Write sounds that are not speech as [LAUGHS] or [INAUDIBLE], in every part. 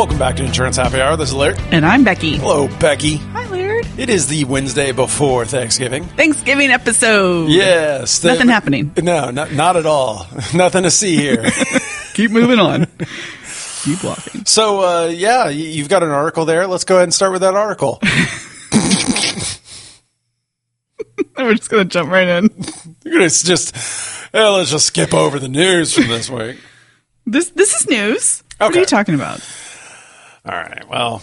Welcome back to Insurance Happy Hour. This is Laird. And I'm Becky. Hello, Becky. Hi, Laird. It is the Wednesday before Thanksgiving. Thanksgiving episode. Yes. Nothing happening. No, not, not at all. [LAUGHS] Nothing to see here. [LAUGHS] Keep moving on. Keep walking. so, uh, yeah, you've got an article there. Let's go ahead and start with that article. [LAUGHS] We're just going to jump right in. You're gonna just, well, let's just skip over the news from this week. This this is news. What are you talking about? All right. Well,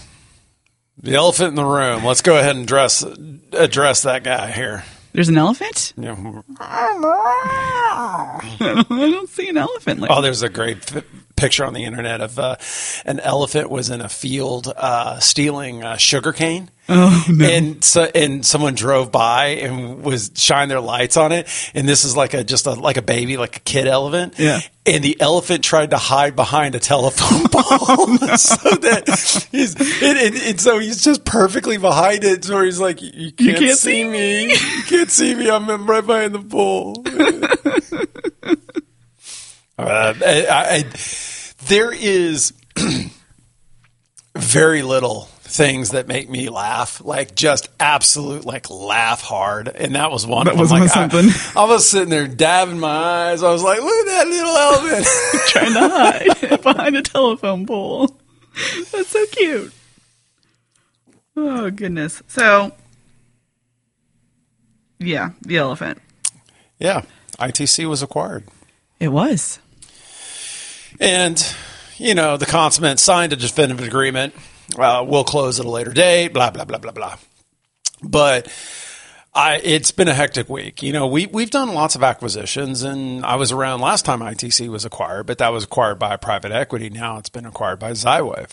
the elephant in the room. Let's go ahead and address address that guy here. There's an elephant? Know, [LAUGHS] I don't see an elephant. Like, Oh, there's a great picture on the internet of uh, an elephant was in a field uh, stealing uh, sugar cane. oh no. And so, and someone drove by and was shine their lights on it. And this is like a just a like a baby, like a kid elephant. Yeah. And the elephant tried to hide behind a telephone [LAUGHS] pole [LAUGHS] so that he's and, and, and so he's just perfectly behind it. So he's like, you can't, can't see see me. You can't see me. I'm right behind the pole. [LAUGHS] Uh, I, I, there is [CLEARS THROAT] very little things that make me laugh, like just absolute, like laugh hard, and that was one That of them. was Like, one I, something. I was sitting there dabbing my eyes. I was like, "Look at that little elephant!" [LAUGHS] trying to hide [LAUGHS] behind a telephone pole. That's so cute. Oh goodness. So yeah, the elephant. yeah, ITC was acquired, It was. And you know the consummate signed a definitive agreement. Uh, we'll close at a later date. Blah blah blah blah blah. But I, it's been a hectic week. You know, we we've done lots of acquisitions, and I was around last time ITC was acquired, but that was acquired by private equity. Now it's been acquired by Zywave,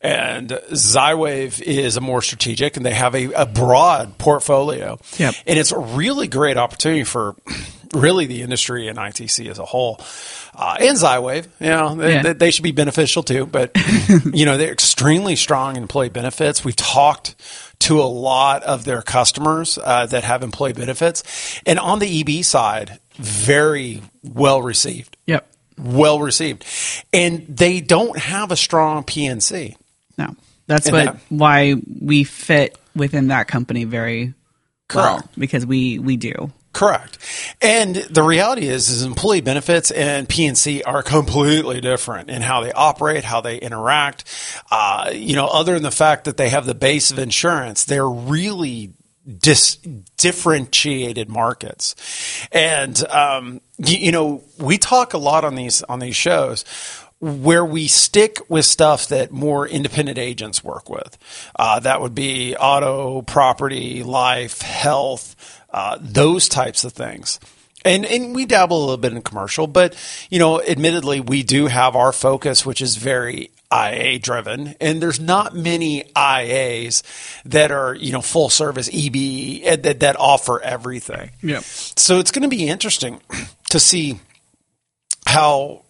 and Zywave is a more strategic, and they have a, a broad portfolio. Yep. and it's a really great opportunity for really the industry and ITC as a whole. Uh, and Zywave, you know, they, Yeah. they- should be beneficial too. But [LAUGHS] you know, they're extremely strong in employee benefits. We've talked to a lot of their customers uh, that have employee benefits, and on the EB side, very well received, Yep. well received, and they don't have a strong P&C. No. That's what that- why we fit within that company very well because we we do. Correct. And the reality is, is employee benefits and P&C are completely different in how they operate, how they interact. Uh, you know, other than the fact that they have the base of insurance, they're really dis- differentiated markets. And, um, you, you know, we talk a lot on these, on these shows where we stick with stuff that more independent agents work with. Uh, that would be auto, property, life, health, uh, those types of things. And, and we dabble a little bit in commercial, but you know, admittedly, we do have our focus, which is very IA driven, and there's not many IAs that are you know full service EB that that offer everything. Yep. So it's going to be interesting [CLEARS THROAT] to see how,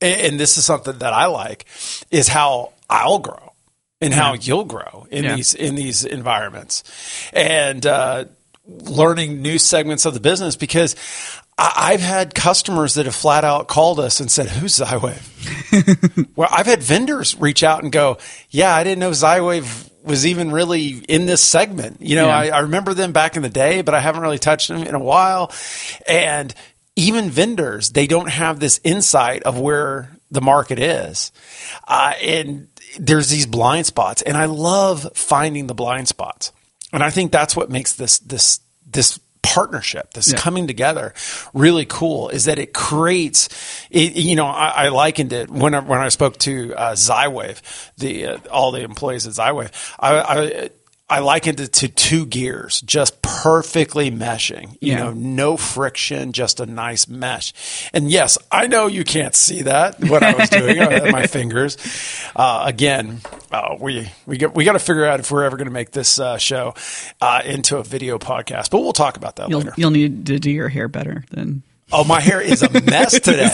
and this is something that I like, is how I'll grow and how you'll grow in Yeah. these in these environments, and uh, learning new segments of the business because. I- I've had customers that have flat out called us and said, "Who's Zywave?" [LAUGHS] well, I've had vendors reach out and go, "Yeah, I didn't know Zywave was even really in this segment." You know, Yeah. I, I remember them back in the day, but I haven't really touched them in a while. And even vendors, they don't have this insight of where the market is. Uh, and there's these blind spots. And I love finding the blind spots. And I think that's what makes this, this, this partnership, this Yeah. coming together really cool is that it creates, it, you know, I, I likened it when I, when I spoke to uh, Zywave, the, uh, all the employees at Zywave, I, I, I likened it to two gears just perfectly meshing. You Yeah. know, no friction, just a nice mesh. And yes, I know you can't see that what I was doing. I had my [LAUGHS] fingers. Uh, again, uh, we we get we got to figure out if we're ever going to make this uh, show uh, into a video podcast. But we'll talk about that You'll later. you'll need to do your hair better than Oh, my hair is a mess [LAUGHS] today.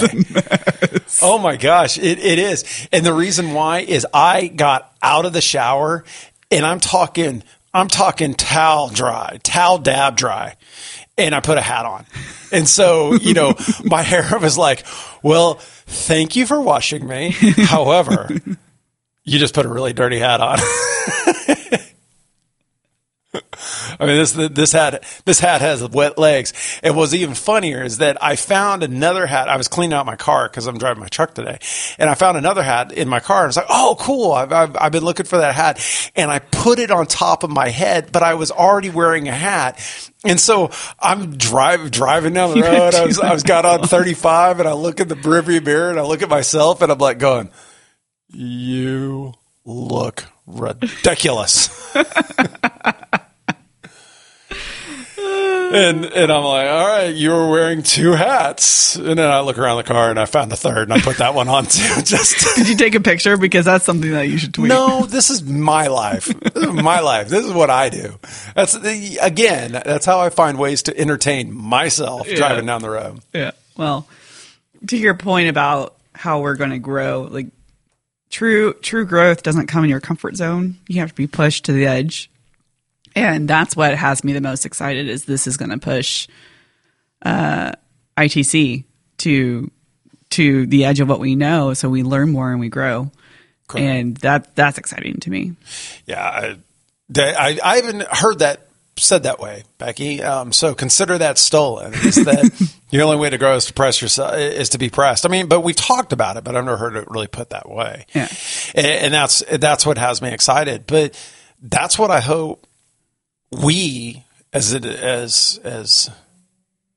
Oh my gosh, it, it is. And the reason why is I got out of the shower and I'm talking, I'm talking towel dry, towel dab dry. And I put a hat on. And so, you know, [LAUGHS] my hair was like, well, thank you for washing me. However, [LAUGHS] You just put a really dirty hat on. [LAUGHS] I mean, this this hat this hat has wet legs. And what's even funnier is that I found another hat. I was cleaning out my car because I'm driving my truck today, and I found another hat in my car. And I was like, "Oh, cool! I've, I've, I've been looking for that hat." And I put it on top of my head, but I was already wearing a hat. And so I'm driving driving down the [LAUGHS] road. I was I was got on 35, and I look in the rearview mirror, and I look at myself, and I'm like, going, "You look ridiculous." [LAUGHS] and and I'm like, all right, you were wearing two hats, and then I look around the car and I found the third, and I put that one on too. [LAUGHS] Just Did you take a picture? Because that's something that you should tweet. no, this is my life. This is my life. This is what I do. That's the, again, that's how I find ways to entertain myself Yeah. driving down the road. Yeah. Well, to your point about how we're going to grow, like true true growth doesn't come in your comfort zone. You have to be pushed to the edge. And that's what has me the most excited is this is going to push uh, ITC to to the edge of what we know so we learn more and we grow. And that that's exciting to me. Yeah, I, I, I haven't heard that said that way, Becky. Um, so consider that stolen. Is that [LAUGHS] the only way to grow is to press yourself is to be pressed? I mean, but we've talked about it, but I've never heard it really put that way. Yeah. and, and that's that's what has me excited. But that's what I hope we as it as as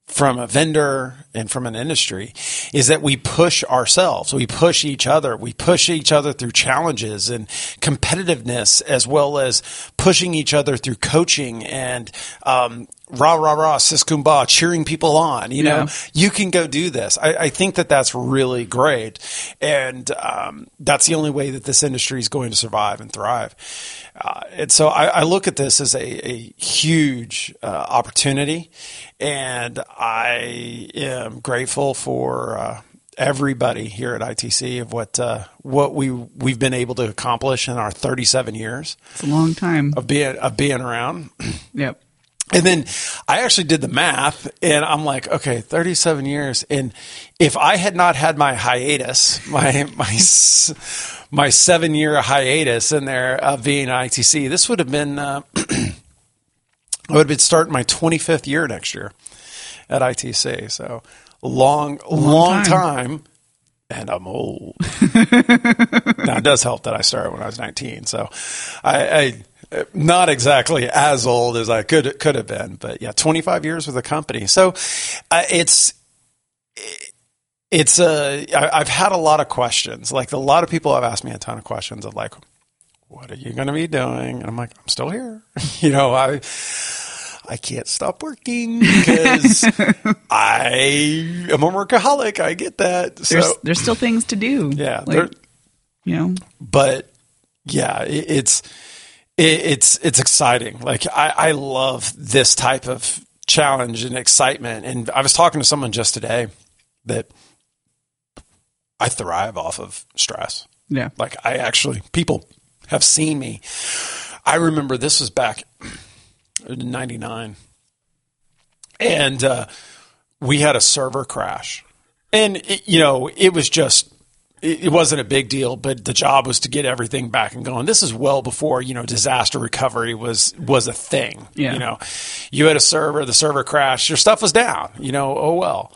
from a vendor and from an industry is that we push ourselves. We push each other. We push each other through challenges and competitiveness as well as pushing each other through coaching and, um, rah, rah, rah, siskumba, cheering people on. You know, Yeah. you can go do this. I, I think that that's really great. And, um, that's the only way that this industry is going to survive and thrive. Uh, and so I, I look at this as a, a huge uh, opportunity, and I am grateful for uh, everybody here at ITC of what uh, what we we've been able to accomplish in our 37 years It's a long time. of being of being around. Yep. And then I actually did the math and I'm like, okay, 37 years. And if I had not had my hiatus, [LAUGHS] my, my, my seven year hiatus in there of being ITC, this would have been, uh, [CLEARS THROAT] I would have been starting my 25th year next year at ITC. So long, long, time. time. And I'm old. [LAUGHS] now it does help that I started when I was 19. So I, I not exactly as old as I could could have been, but yeah, 25 years with the company. So uh, it's it's a I, I've had a lot of questions. Like a lot of people have asked me a ton of questions of like, what are you going to be doing? And I'm like, I'm still here. [LAUGHS] you know, I I can't stop working because [LAUGHS] I am a workaholic. I get that. So There's there's still things to do. yeah, Like, you know. but yeah, it, it's it, it's it's exciting. Like I, I love this type of challenge and excitement. And I was talking to someone just today that I thrive off of stress. Yeah. Like I actually, people have seen me. I remember this was back in '99, and uh, we had a server crash, and it, you know it was just. It it wasn't a big deal, but the job was to get everything back and going. This is well before you know disaster recovery was was a thing. Yeah. You know, you had a server, the server crashed, your stuff was down. You know, oh well.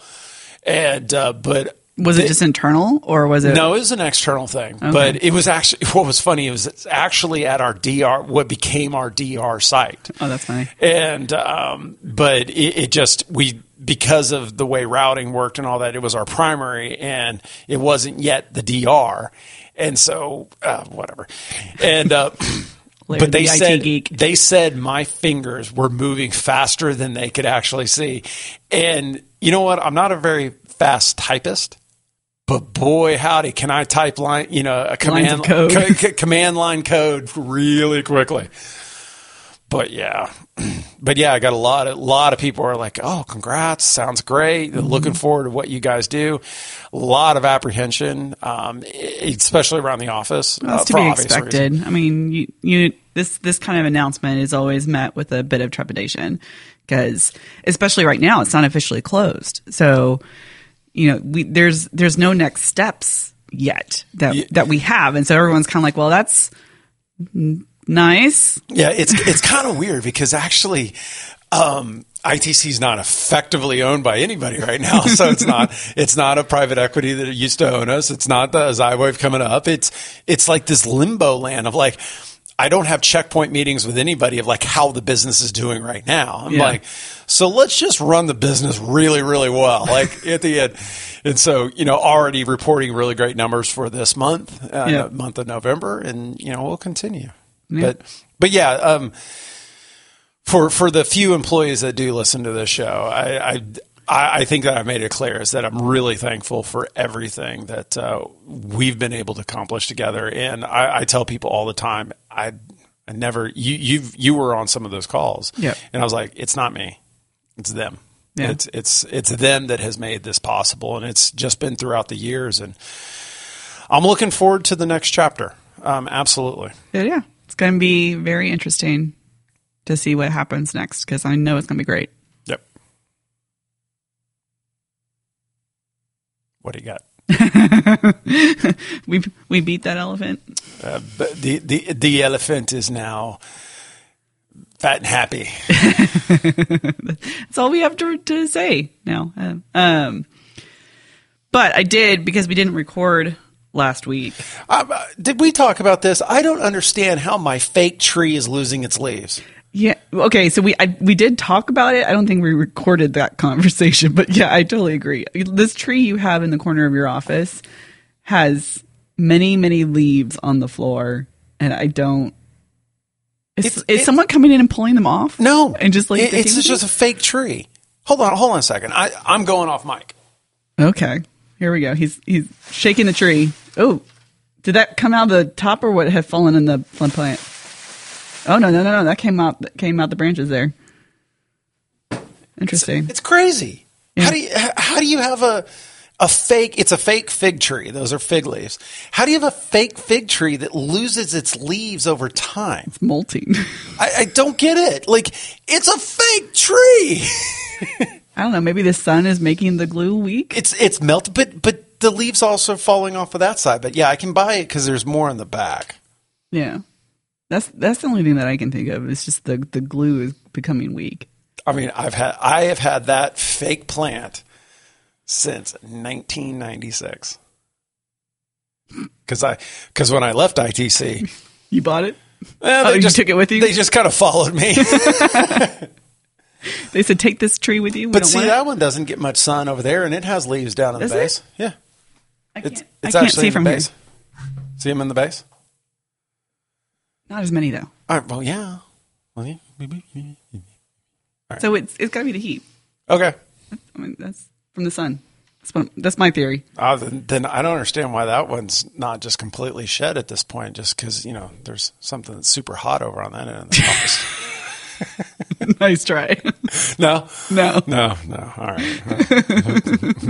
And uh, but Was it just internal or was it? no, it was an external thing, but it was actually [LAUGHS] what was funny. It was actually at our DR, what became our DR site, Oh, that's funny. and um, but it, it just we because of the way routing worked and all that, it was our primary, and it wasn't yet the DR, and so uh, whatever, and. Uh, [COUGHS] but they the said they said my fingers were moving faster than they could actually see, and you know what? I'm not a very fast typist, but boy, howdy, can I type line, you know, a command co- command line code really quickly. But yeah, [CLEARS THROAT] but yeah, I got a lot of lot of people are like, "Oh, congrats! Sounds great. Mm-hmm. Looking forward to what you guys do." A lot of apprehension, um, especially around the office. That's uh, to be expected. reasons. I mean, you, you this this kind of announcement is always met with a bit of trepidation because, especially right now, it's not officially closed. So, you know, we, there's there's no next steps yet that Yeah. that we have, and so everyone's kind of like, well, that's nice. Yeah, it's it's kind of weird because actually, um, ITC is not effectively owned by anybody right now. So it's not [LAUGHS] it's not a private equity that used to own us. It's not the Zywave coming up. It's it's like this limbo land of like. I don't have checkpoint meetings with anybody of like how the business is doing right now. I'm Yeah. like, so let's just run the business really, really well. [LAUGHS] Like at the end. And so, you know, already reporting really great numbers for this month, uh, Yeah. month of November. And, you know, we'll continue. But, but yeah, um, for, for the few employees that do listen to this show, I, I, I think that I made it clear is that I'm really thankful for everything that uh, we've been able to accomplish together. And I, I tell people all the time, I, I never you you you were on some of those calls, Yep. and I was like, it's not me, it's them. Yeah. It's it's it's them that has made this possible, and it's just been throughout the years. And I'm looking forward to the next chapter. Um, absolutely. Yeah, yeah. It's going to be very interesting to see what happens next because I know it's going to be great. Yep. What do you got? [LAUGHS] We we beat that elephant. Uh, but the the the elephant is now fat and happy. [LAUGHS] That's all we have to to say now. Um, Um, but I did because we didn't record last week. Um, uh, did we talk about this? I don't understand how my fake tree is losing its leaves. Yeah. Okay. So we I, we did talk about it. I don't think we recorded that [LAUGHS] conversation, but yeah, I totally agree. This tree you have in the corner of your office has many many leaves on the floor, and I don't. Is, It's- is it- someone coming in and pulling them off? No, and just like it- it's just a fake tree. Hold on, hold on a second. I I'm going off mic. okay. Here we go. He's he's shaking the tree. Oh, did that come out of the top or what had fallen in the plant? Oh no no no no! That came out that came out the branches there. Interesting. It's crazy. How do you how do you have a a fake? It's a fake fig tree. Those are fig leaves. How do you have a fake fig tree that loses its leaves over time? It's molting. [LAUGHS] I, I don't get it. Like it's a fake tree. [LAUGHS] I don't know. Maybe the sun is making the glue weak. It's it's melted, but but the leaves also falling off of that side. But yeah, I can buy it because there's more in the back. Yeah, that's that's the only thing that I can think of. It's just the the glue is becoming weak. I mean, I've had I have had that fake plant since 1996. Because I because when I left ITC, [LAUGHS] You bought it? eh, Oh, you took it with you? They just kind of followed me. [LAUGHS] [LAUGHS] [LAUGHS] They said take this tree with you. We but see, that it. one doesn't get much sun over there, and it has leaves down in Does the it? base. Yeah, I can't, it's I can't actually see from the here. base. See them in the base. Not as many though. All right. Well, yeah. Well, yeah. So it's it's got to be the heat. Okay. I mean, that's from the sun. That's what, that's my theory. Uh, then, then I don't understand why that one's not just completely shed at this point, just because you know there's something that's super hot over on that end of the [LAUGHS] office. [LAUGHS] [LAUGHS] nice try. no, no. no, no. All right.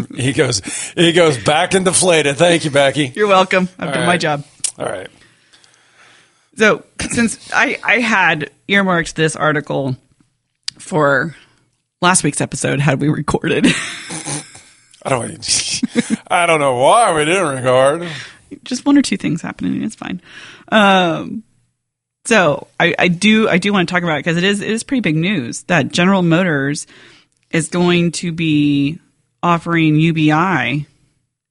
[LAUGHS] he goes. He goes back and deflated. Thank you, Becky. You're welcome. I've done my job. All right. So [CLEARS THROAT] since I, I had earmarked this article for last week's episode, had we recorded, [LAUGHS] I don't. I don't know why we didn't record. just one or two things happening, it's fine. Um, so I, I do I do want to talk about it because it is it is pretty big news that General Motors is going to be offering UBI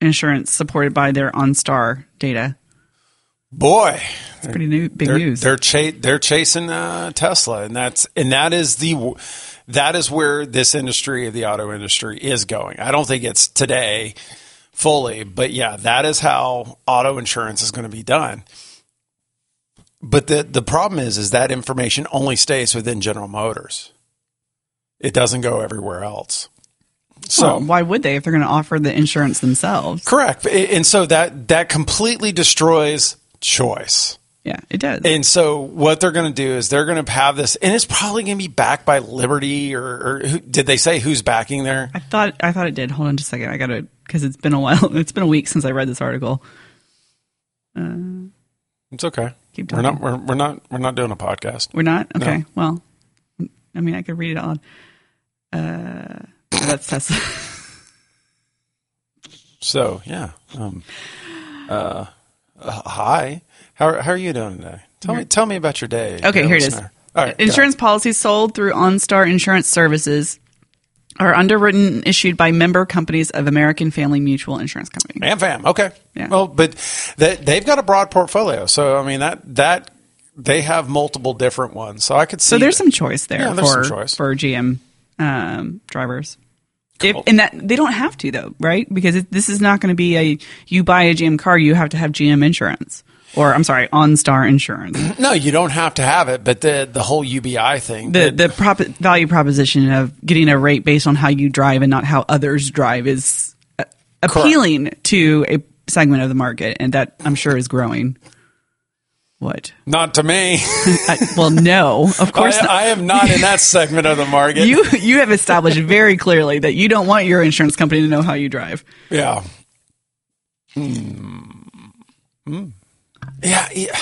insurance supported by their OnStar data. Boy, It's pretty new, big they're news. they're, cha- they're chasing uh, Tesla, and that's and that is the that is where this industry of the auto industry is going. I don't think it's today fully, but yeah, that is how auto insurance is going to be done. But the the problem is is that information only stays within General Motors. It doesn't go everywhere else. So Well, why would they if they're going to offer the insurance themselves? correct, and so that that completely destroys choice. Yeah, it does. And so what they're going to do is they're going to have this, and it's probably going to be backed by Liberty, or, or who, did they say who's backing there? I thought I thought it did. Hold on just a second. I got to because it's been a while. [LAUGHS] It's been a week since I read this article. Uh, it's okay. Keep we're not. We're, we're not. We're not doing a podcast. We're not okay. No. Well, I mean, I could read it out. Uh, that's Tesla. So yeah. Um, Uh, uh, hi. How, how are you doing today? Tell me tell me about your day. Okay, here it is. listener. All right, Insurance policies sold through OnStar Insurance Services are underwritten and issued by member companies of American Family Mutual Insurance Company. AmFam. Okay. Yeah. Well, but they, they've got a broad portfolio, so I mean that that they have multiple different ones. So I could see. So there's that. some choice there Yeah, for choice. for GM um, drivers. If, and that they don't have to though, right? Because it, this is not going to be a you buy a GM car, you have to have GM insurance, or I'm sorry, OnStar insurance. [CLEARS THROAT] No, you don't have to have it, but the the whole UBI thing. the the prop- value proposition of getting a rate based on how you drive and not how others drive is uh, appealing to a segment of the market, and that I'm sure is growing. What? not to me. [LAUGHS] I, well, no, of course I, not. I am not in that segment of the market. you you have established very clearly that you don't want your insurance company to know how you drive. yeah. Hmm. Hmm. Yeah, yeah.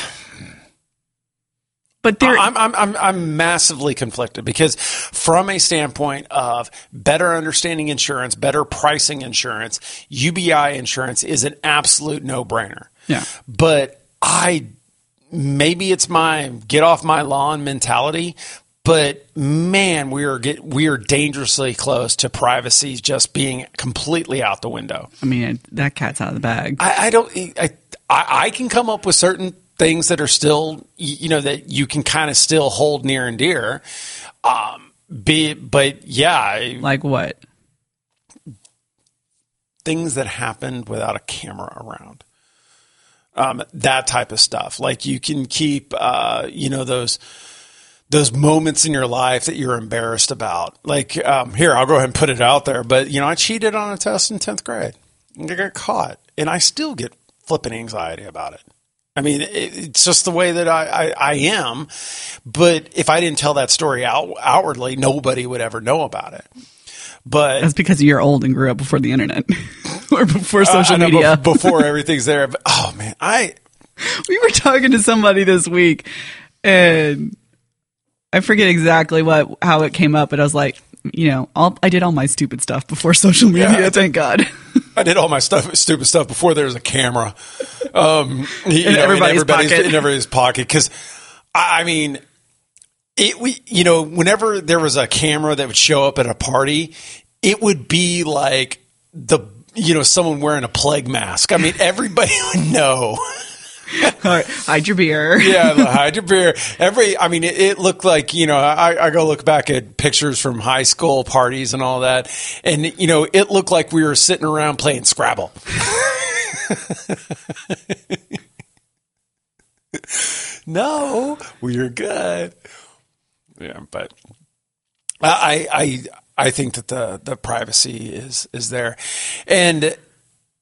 But there, I'm, I'm, I'm, I'm massively conflicted because, from a standpoint of better understanding insurance, better pricing insurance, UBI insurance is an absolute no brainer. Yeah. But I, maybe it's my get off my lawn mentality, but man, we are get, we are dangerously close to privacy just being completely out the window. I mean, that cat's out of the bag. I, I don't. I, I I can come up with certain things that are still, you know, that you can kind of still hold near and dear. Um, be, but yeah, Like what? things that happened without a camera around. Um, that type of stuff. Like you can keep, uh, you know, those those moments in your life that you're embarrassed about. Like um, here, I'll go ahead and put it out there. But you know, I cheated on a test in tenth grade. And I got caught, and I still get flipping anxiety about it. I mean, it's just the way that I, I, I am. But if I didn't tell that story out outwardly, nobody would ever know about it. But That's because you're old and grew up before the internet [LAUGHS] or before uh, social I know, media. bef- before [LAUGHS] everything's there. But, oh man, I we were talking to somebody this week and I forget exactly what how it came up, but I was like, you know, all, I did all my stupid stuff before [LAUGHS] social media. Yeah. Thank God. I did all my stuff, stupid stuff before there was a camera. Um, you In know, everybody's everybody's pocket. in everybody's pocket. Because I, I mean, it we you know whenever there was a camera that would show up at a party, it would be like the you know someone wearing a plague mask. I mean, everybody [LAUGHS] would know. [LAUGHS] right, hide your beer. yeah, hide your beer. [LAUGHS] Every, I mean, it, it looked like you know. I, I go look back at pictures from high school parties and all that, and you know, it looked like we were sitting around playing Scrabble. [LAUGHS] no, we are good. Yeah, but I, I, I think that the the privacy is is there, and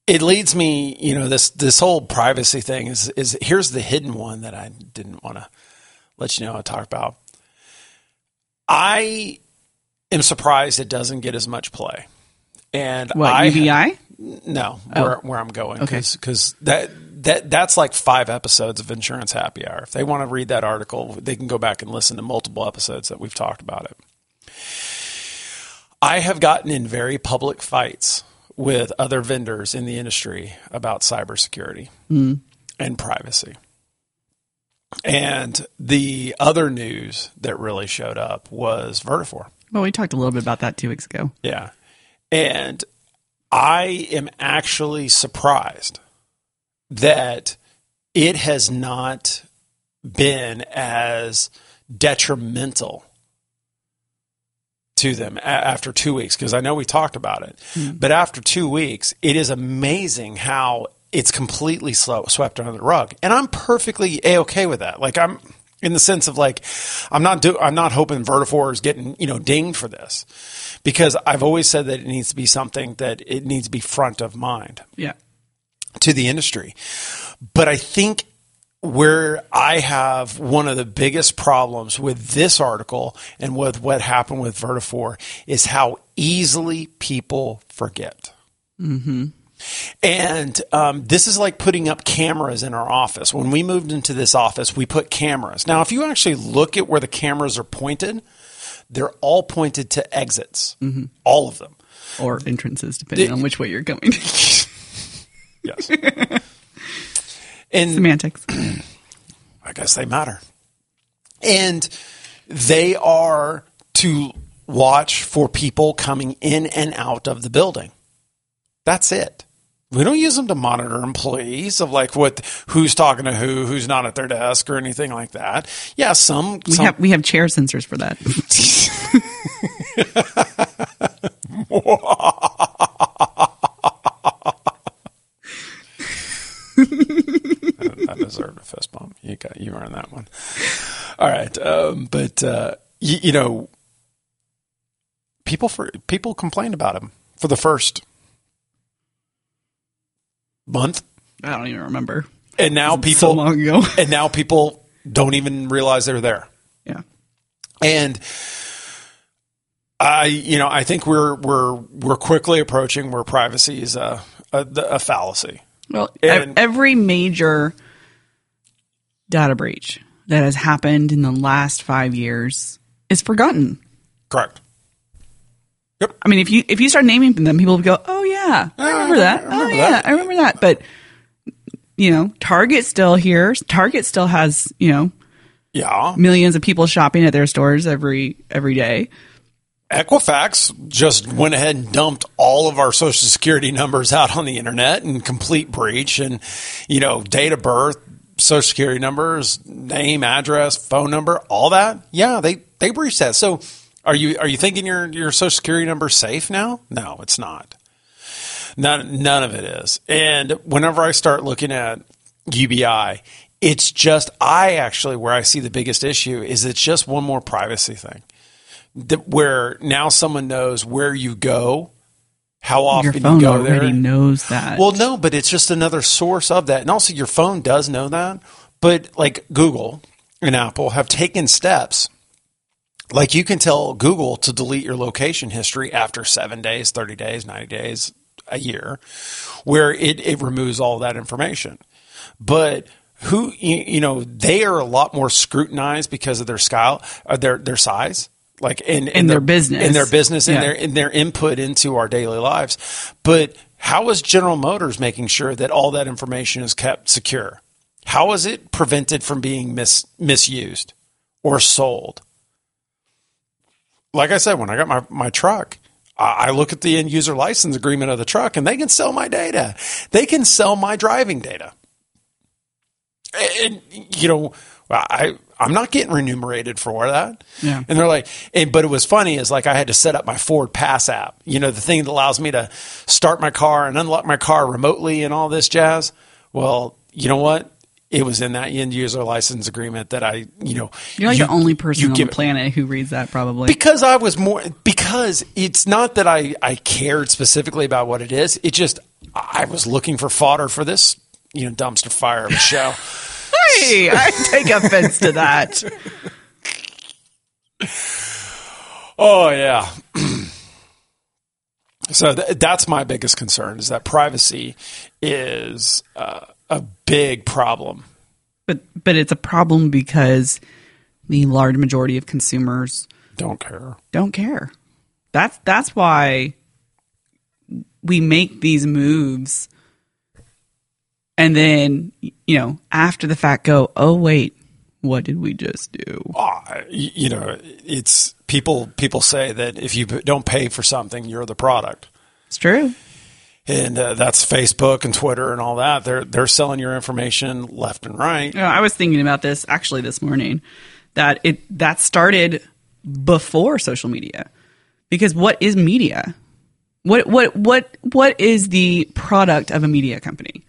it leads me, you know, this this whole privacy thing is is here's the hidden one that I didn't want to let you know I talk about. I am surprised it doesn't get as much play. And What I UBI? no, oh. where where I'm going Okay. because that that that's like five episodes of Insurance Happy Hour. If they want to read that article, they can go back and listen to multiple episodes that we've talked about it. I have gotten in very public fights with other vendors in the industry about cybersecurity hmm. and privacy. And the other news that really showed up was Vertafore. Well, we talked a little bit about that two weeks ago. Yeah. And I am actually surprised that it has not been as detrimental to them a- after two weeks because I know we talked about it. Mm-hmm. But after two weeks, it is amazing how it's completely slow, swept under the rug, and I'm perfectly a okay with that. Like I'm in the sense of like I'm not do I'm not hoping Vertafore is getting you know dinged for this because I've always said that it needs to be something that it needs to be front of mind Yeah. to the industry. But I think where I have one of the biggest problems with this article and with what happened with Vertafore is how easily people forget. And um, this is like putting up cameras in our office. When we moved into this office, we put cameras. Now, if you actually look at where the cameras are pointed, they're all pointed to exits, all of them. Or entrances, depending on which way you're going. [LAUGHS] Yes. And Semantics. [CLEARS THROAT] I guess they matter. And they are to watch for people coming in and out of the building. That's it. We don't use them to monitor employees of like what who's talking to who, who's not at their desk or anything like that. Yeah, some, We some have we have chair sensors for that. [LAUGHS] [LAUGHS] [LAUGHS] I deserved a fist bump. You got you earned that one. All right, um, but uh, you, you know, people for people complained about him for the first month, I don't even remember. and now people so long ago. [LAUGHS] and now people don't even realize they're there. yeah. And I, you know, I think we're we're we're quickly approaching where privacy is a a, a fallacy. Well, And- every major data breach that has happened in the last five years is forgotten. Correct. Yep. I mean, if you if you start naming them, people will go, "Oh yeah, I remember that. I remember oh yeah, that." I remember that." But you know, Target's still here. Target still has you know Yeah. millions of people shopping at their stores every every day. Equifax just went ahead and dumped all of our social security numbers out on the internet in complete breach and, you know, date of birth, social security numbers, name, address, phone number, all that. Yeah, they, they breached that. So are you, are you thinking your, your social security number safe now? No, it's not. None, none of it is. And whenever I start looking at UBI, it's just, I actually, where I see the biggest issue is it's just one more privacy thing that where now someone knows where you go, how Your often you phone go already there. knows that. Well, no, but it's just another source of that. And also your phone does know that. But like Google and Apple have taken steps. Like you can tell Google to delete your location history after seven days, 30 days, 90 days, a year, where it, it removes all that information. But who, you, you know, they are a lot more scrutinized because of their scale, uh, their, their size. Like in, In their business. in their business, in their in their input into our daily lives. But how is General Motors making sure that all that information is kept secure? How is it prevented from being mis- misused or sold? Like I said, when I got my, my truck, I I look at the end user license agreement of the truck and they can sell my data. They can sell my driving data. And, you know, I, I'm not getting remunerated for that. Yeah. And they're like, and, but it was funny is like I had to set up my Ford Pass app, you know, the thing that allows me to start my car and unlock my car remotely and all this jazz. Well, you know what? It was in that end user license agreement that I, you know, You're like you- the only person on the it- planet who reads that, probably. because I was more because it's not that I I cared specifically about what it is. It just I was looking for fodder for this you know dumpster fire of a show. Hey, I take offense to that. oh yeah. so th- that's my biggest concern is that privacy is uh, a big problem. But but it's a problem because the large majority of consumers Don't care. don't care. That's that's why we make these moves and then you know after the fact go oh wait what did we just do Ah, you know, it's people. People say that if you don't pay for something, you're the product. it's true and uh, that's Facebook and Twitter and all that. They're they're selling your information left and right. you know, i was thinking about this actually this morning that it that started before social media because what is media what what what what is the product of a media company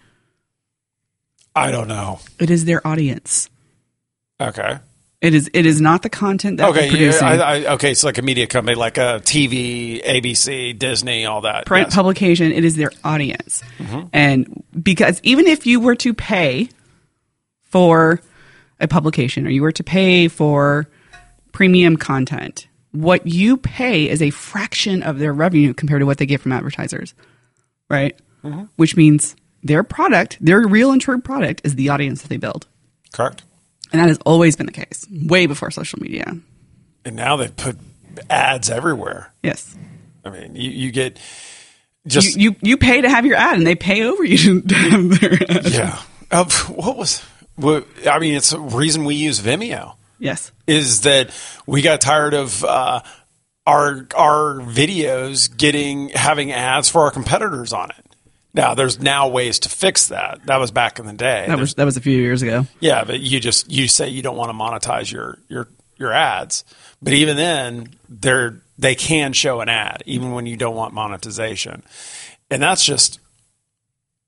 I don't know. it is their audience Okay. it is it is not the content that Okay. they're Yeah, I, I, okay. It's like a media company, like a TV, ABC, Disney, all that. print Yes. publication it is their audience Mm-hmm. and because even if you were to pay for a publication or you were to pay for premium content what you pay is a fraction of their revenue compared to what they get from advertisers right Mm-hmm. which means their product their real and true product is the audience that they build Correct. and that has always been the case way before social media And now they put ads everywhere. yes I mean, you, you get just you, you you pay to have your ad and they pay over you [LAUGHS] to have their ad yeah. of what was. What, I mean, it's a reason we use Vimeo Yes. is that we got tired of uh, our our videos getting having ads for our competitors on it. Now, there's now ways to fix that. That was back in the day. That was that was a few years ago. Yeah, but you just you say you don't want to monetize your your your ads, but even then they're they can show an ad even when you don't want monetization, and that's just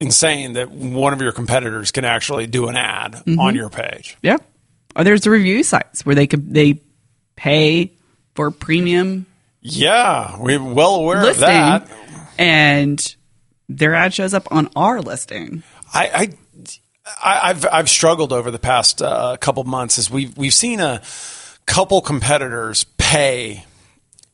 insane that one of your competitors can actually do an ad mm-hmm. on your page. Yeah. Or there's the review sites where they could they pay for premium Yeah, we're well aware listing of that. and their ad shows up on our listing. I, I I- I've I've struggled over the past uh, couple months as we've we've seen a couple competitors pay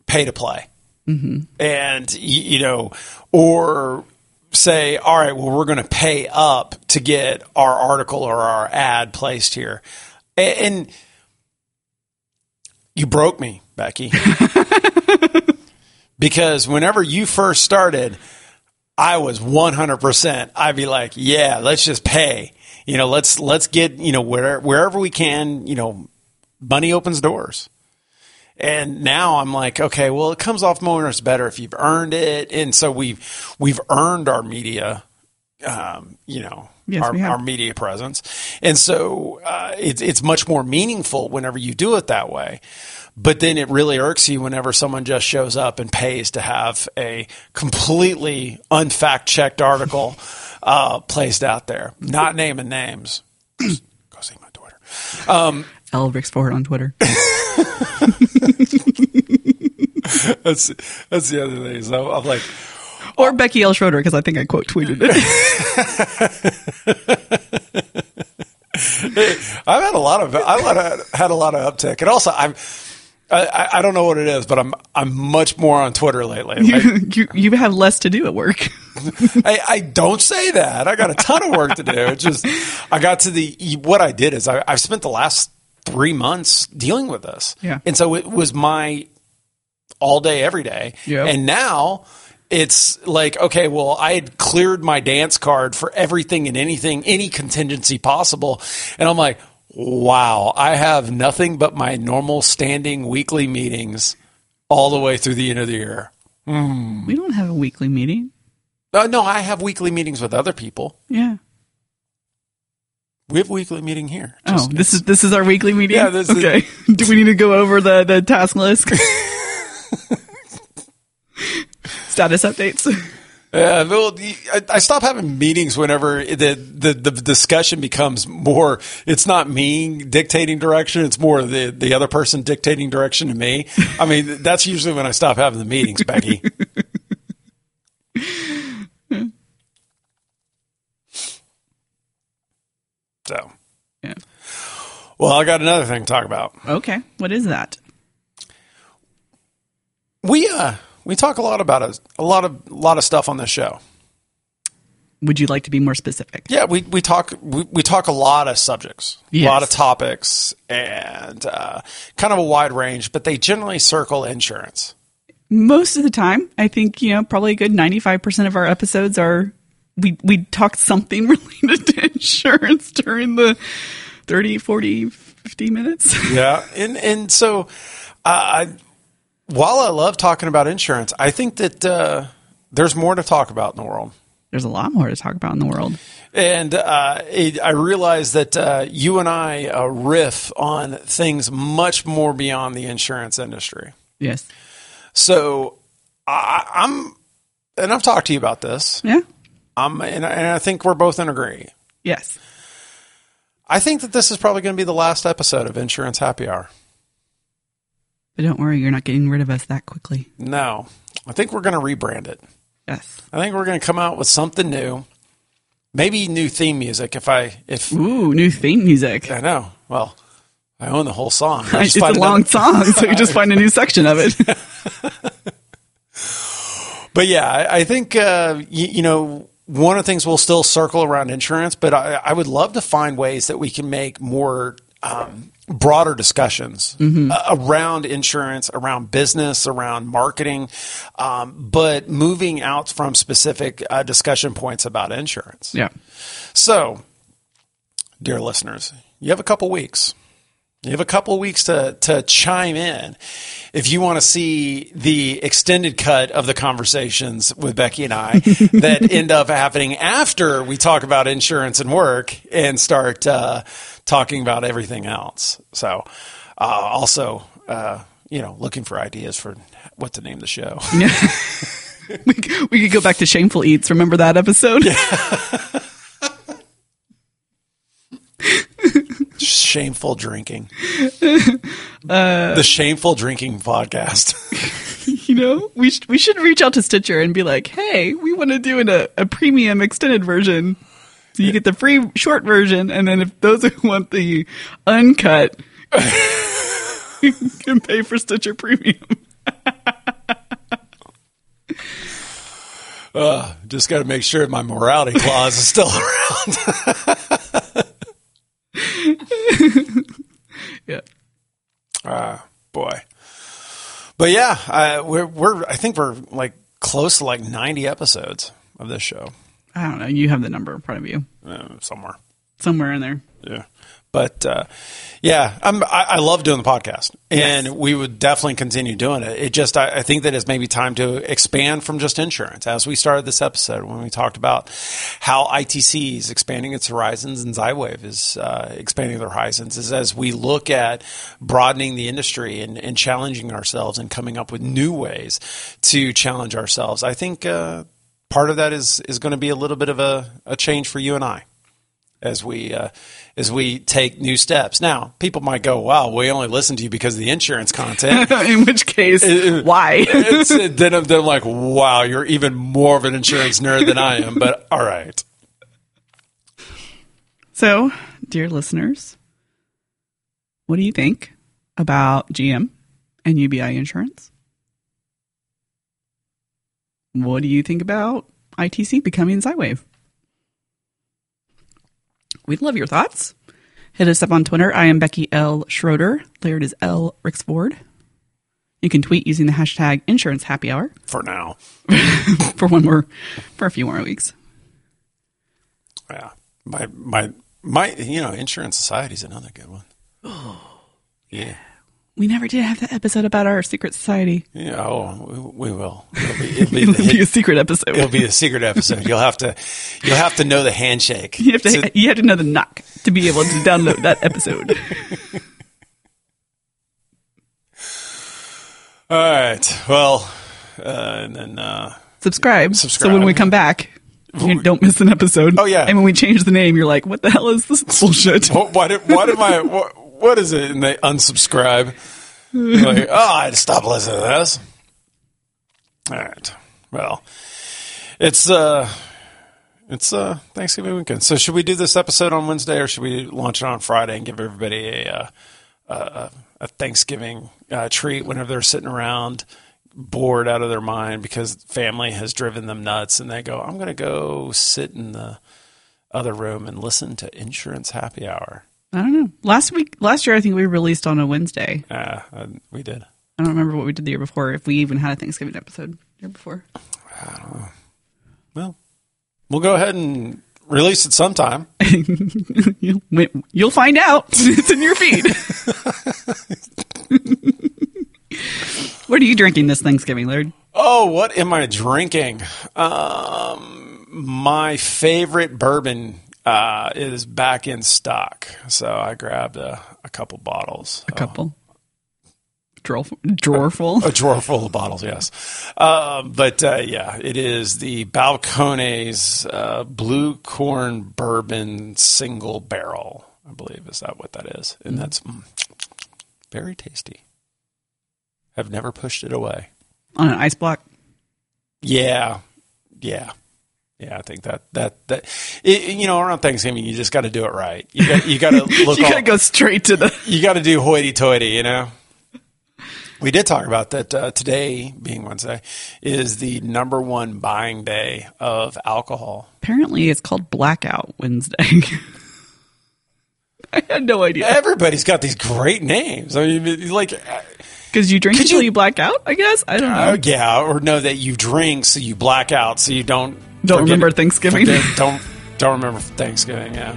pay to play, mm-hmm. and you know, or say, all right, well, we're going to pay up to get our article or our ad placed here, A- and you broke me, Becky, [LAUGHS] because whenever you first started. I was 100%. I'd be like, yeah, let's just pay. You know, let's let's get, you know, where, wherever we can, you know, money opens doors. And now I'm like, okay, well, it comes off more it's better if you've earned it. And so we've we've earned our media um, you know, Yes, our, our media presence. And so uh, it's it's much more meaningful whenever you do it that way. But then it really irks you whenever someone just shows up and pays to have a completely unfact checked article [LAUGHS] uh, placed out there, not naming names. [CLEARS THROAT] Go see my Twitter. L Rixford on Twitter. [LAUGHS] [LAUGHS] That's that's the other thing. So I'm like, or Becky L. Schroeder, because I think I quote tweeted it. I've had a lot of I've had, had a lot of uptick, and also I'm. I, I don't know what it is, but I'm I'm much more on Twitter lately. You, [LAUGHS] you you have less to do at work. [LAUGHS] I, I don't say that. I got a ton of work to do. It's just I got to the what I did is I, I've spent the last three months dealing with this, Yeah. and so it was my all day, every day, Yeah. and now it's like okay, well, I had cleared my dance card for everything and anything, any contingency possible, and I'm like, wow, I have nothing but my normal standing weekly meetings all the way through the end of the year. We don't have a weekly meeting. Uh, no, I have weekly meetings with other people. Yeah. We have a weekly meeting here. Oh, this is this is our weekly meeting. Yeah, this is- okay. [LAUGHS] Do we need to go over the the task list? [LAUGHS] Status updates. [LAUGHS] Yeah, well, I, I stop having meetings whenever the, the the discussion becomes more. It's not me dictating direction; it's more the the other person dictating direction to me. I mean, that's usually when I stop having the meetings, Becky. [LAUGHS] so, Yeah. well, I got another thing to talk about. Okay. What is that? We uh we talk a lot about a, a lot of a lot of stuff on this show. Would you like to be more specific? Yeah, we, we talk we, we talk a lot of subjects, Yes. a lot of topics, and uh, kind of a wide range, but they generally circle insurance. Most of the time, I think, you know, probably a good 95% of our episodes are we we talk something [LAUGHS] related to insurance during the 30, 40, 50 minutes. Yeah, and and so uh, I, while I love talking about insurance, I think that uh, there's more to talk about in the world. There's a lot more to talk about in the world. And uh, it, I realize that uh, you and I uh, riff on things much more beyond the insurance industry. Yes. So I, I'm, and I've talked to you about this. Yeah. Um, and, I- and I think we're both in agree. Yes. I think that this is probably going to be the last episode of Insurance Happy Hour. But don't worry, you're not getting rid of us that quickly. No, I think we're going to rebrand it. Yes. I think we're going to come out with something new. Maybe new theme music. If I, if Ooh, new theme music. I know, well, I own the whole song. It's a find long another- song, so you just find a new section of it. [LAUGHS] But yeah, I, I think uh, you, you know one of the things we'll still circle around insurance, but I, I would love to find ways that we can make more um, broader discussions uh, around insurance, around business, around marketing, um, but moving out from specific uh, discussion points about insurance. yeah. So dear listeners, you have a couple weeks. You have a couple weeks to, to chime in if you want to see the extended cut of the conversations with Becky and I [LAUGHS] that end up happening after we talk about insurance and work and start uh, talking about everything else. So, uh, also, uh, you know, looking for ideas for what to name the show. we, [LAUGHS] we could go back to Shameful Eats. Remember that episode? [LAUGHS] shameful drinking. [LAUGHS] Uh, the shameful drinking podcast. [LAUGHS] you know, we sh- we should reach out to Stitcher and be like, "Hey, we want to do an, a a premium extended version, so you get the free short version, and then if those who want the uncut, you [LAUGHS] can pay for Stitcher Premium." Uh, just got to make sure my morality clause is still around. [LAUGHS] Yeah, Ah, boy. But yeah, I, we're we're I think we're like close to like ninety episodes of this show I don't know. You have the number in front of you uh, somewhere. somewhere in there. Yeah. But uh, yeah, I'm, I, I love doing the podcast, and we would definitely continue doing it. It just, I, I think that it's maybe time to expand from just insurance. As we started this episode, when we talked about how ITC is expanding its horizons and Zywave is uh, expanding their horizons, is as we look at broadening the industry and, and challenging ourselves and coming up with new ways to challenge ourselves. I think uh, part of that is is going to be a little bit of a, a change for you and I as we uh, as we take new steps. Now, people might go, "Wow, we only listen to you because of the insurance content." [LAUGHS] in which case, why? [LAUGHS] it's, then, I'm like, "Wow, you're even more of an insurance nerd than I am." But all right, So, dear listeners, what do you think about GM and UBI insurance? What do you think about ITC becoming Zywave? We'd love your thoughts. Hit us up on Twitter. I am Becky L. Schroeder. Laird is L. Rixford. You can tweet using the hashtag insurance happy hour [LAUGHS] for now, for one more, for a few more weeks. yeah, my my my, you know, insurance society is another good one. [GASPS] Yeah. We never did have that episode about our secret society. Yeah, oh, we, we will. It'll be, it'll be, [LAUGHS] It'll the- be a secret episode. it'll be a secret episode. You'll have to, you'll have to know the handshake. [LAUGHS] You have to So- you have to know the knock to be able to download that episode. [LAUGHS] all right. Well, uh, and then uh, Subscribe. Subscribe. So when we come back, you don't miss an episode. Oh, yeah. And when we change the name, you're like, what the hell is this bullshit? what, why did, why did my, what, is it? And they unsubscribe. Like, [LAUGHS] oh, I had to stop listening to this. All right. Well, it's uh, it's uh Thanksgiving weekend. So should we do this episode on Wednesday or should we launch it on Friday and give everybody a uh, a, a Thanksgiving uh, treat whenever they're sitting around bored out of their mind because family has driven them nuts and they go, I'm going to go sit in the other room and listen to Insurance Happy Hour. I don't know. Last week, last year, I think we released on a Wednesday. Uh, uh, we did. I don't remember what we did the year before. If we even had a Thanksgiving episode the year before. Well, we'll go ahead and release it sometime. [LAUGHS] you'll, you'll find out. [LAUGHS] it's in your feed. [LAUGHS] what are you drinking this Thanksgiving, Laird? Oh, what am I drinking? Um, my favorite bourbon uh, is back in stock, so I grabbed a, a couple bottles. A couple. Drawer, drawer full. [LAUGHS] A drawer full of bottles, yes. Um, but uh, yeah, it is the Balcones uh, Blue Corn Bourbon Single Barrel. I believe is that what that is, and that's mm, very tasty. I've never pushed it away. On an ice block. Yeah, yeah, yeah. I think that that that it, you know around Thanksgiving you just got to do it right. You got you got to [LAUGHS] look. you gotta go straight to the. you got to do hoity-toity. You know. We did talk about that uh, today, being Wednesday, is the number one buying day of alcohol. Apparently, it's called Blackout Wednesday. [LAUGHS] I had no idea. Everybody's got these great names. I mean, like, uh, Because you drink until you- you black out, I guess? I don't know. oh yeah, or know that you drink so you black out, so you don't don't remember it. Thanksgiving. Forget, don't don't remember Thanksgiving. Yeah.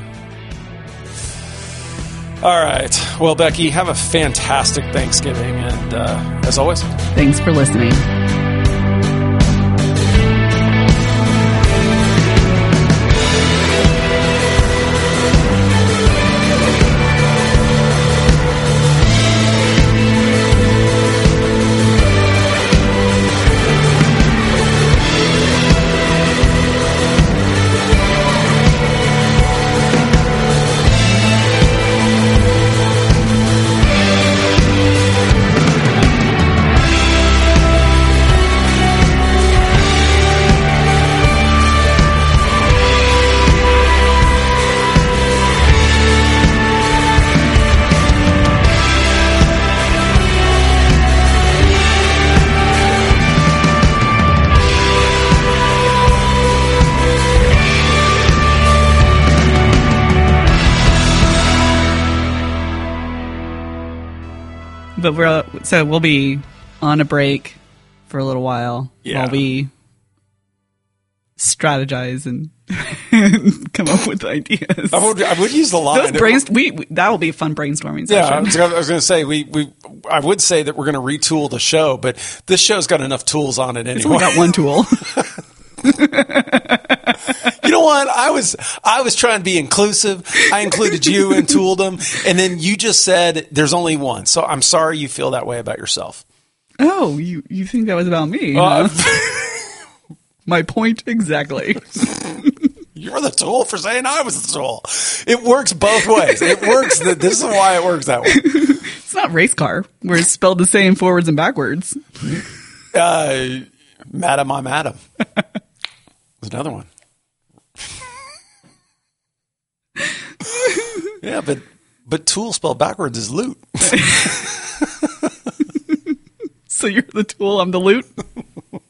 All right. Well, Becky, have a fantastic Thanksgiving, and uh, as always, thanks for listening. So we'll be on a break for a little while Yeah. while we strategize and [LAUGHS] come up with ideas. I would, I would use the line. Those brains, we, we that will be a fun brainstorming Yeah, I session. was, gonna- I was going to say we, we I would say that we're going to retool the show, but this show's got enough tools on it anyway. We got one tool. [LAUGHS] [LAUGHS] what? I was I was trying to be inclusive. I included you and [LAUGHS] tooled them, and then you just said there's only one. So I'm sorry you feel that way about yourself. oh, you you think that was about me? Uh, huh? [LAUGHS] My point exactly. [LAUGHS] you're the tool for saying I was the tool. It works both ways. It works. That this is why it works that way. It's not race car where it's spelled the same forwards and backwards. Uh, Madam, I'm Adam. There's another one. [LAUGHS] yeah, but but tool spelled backwards is loot. [LAUGHS] So you're the tool, I'm the loot. [LAUGHS]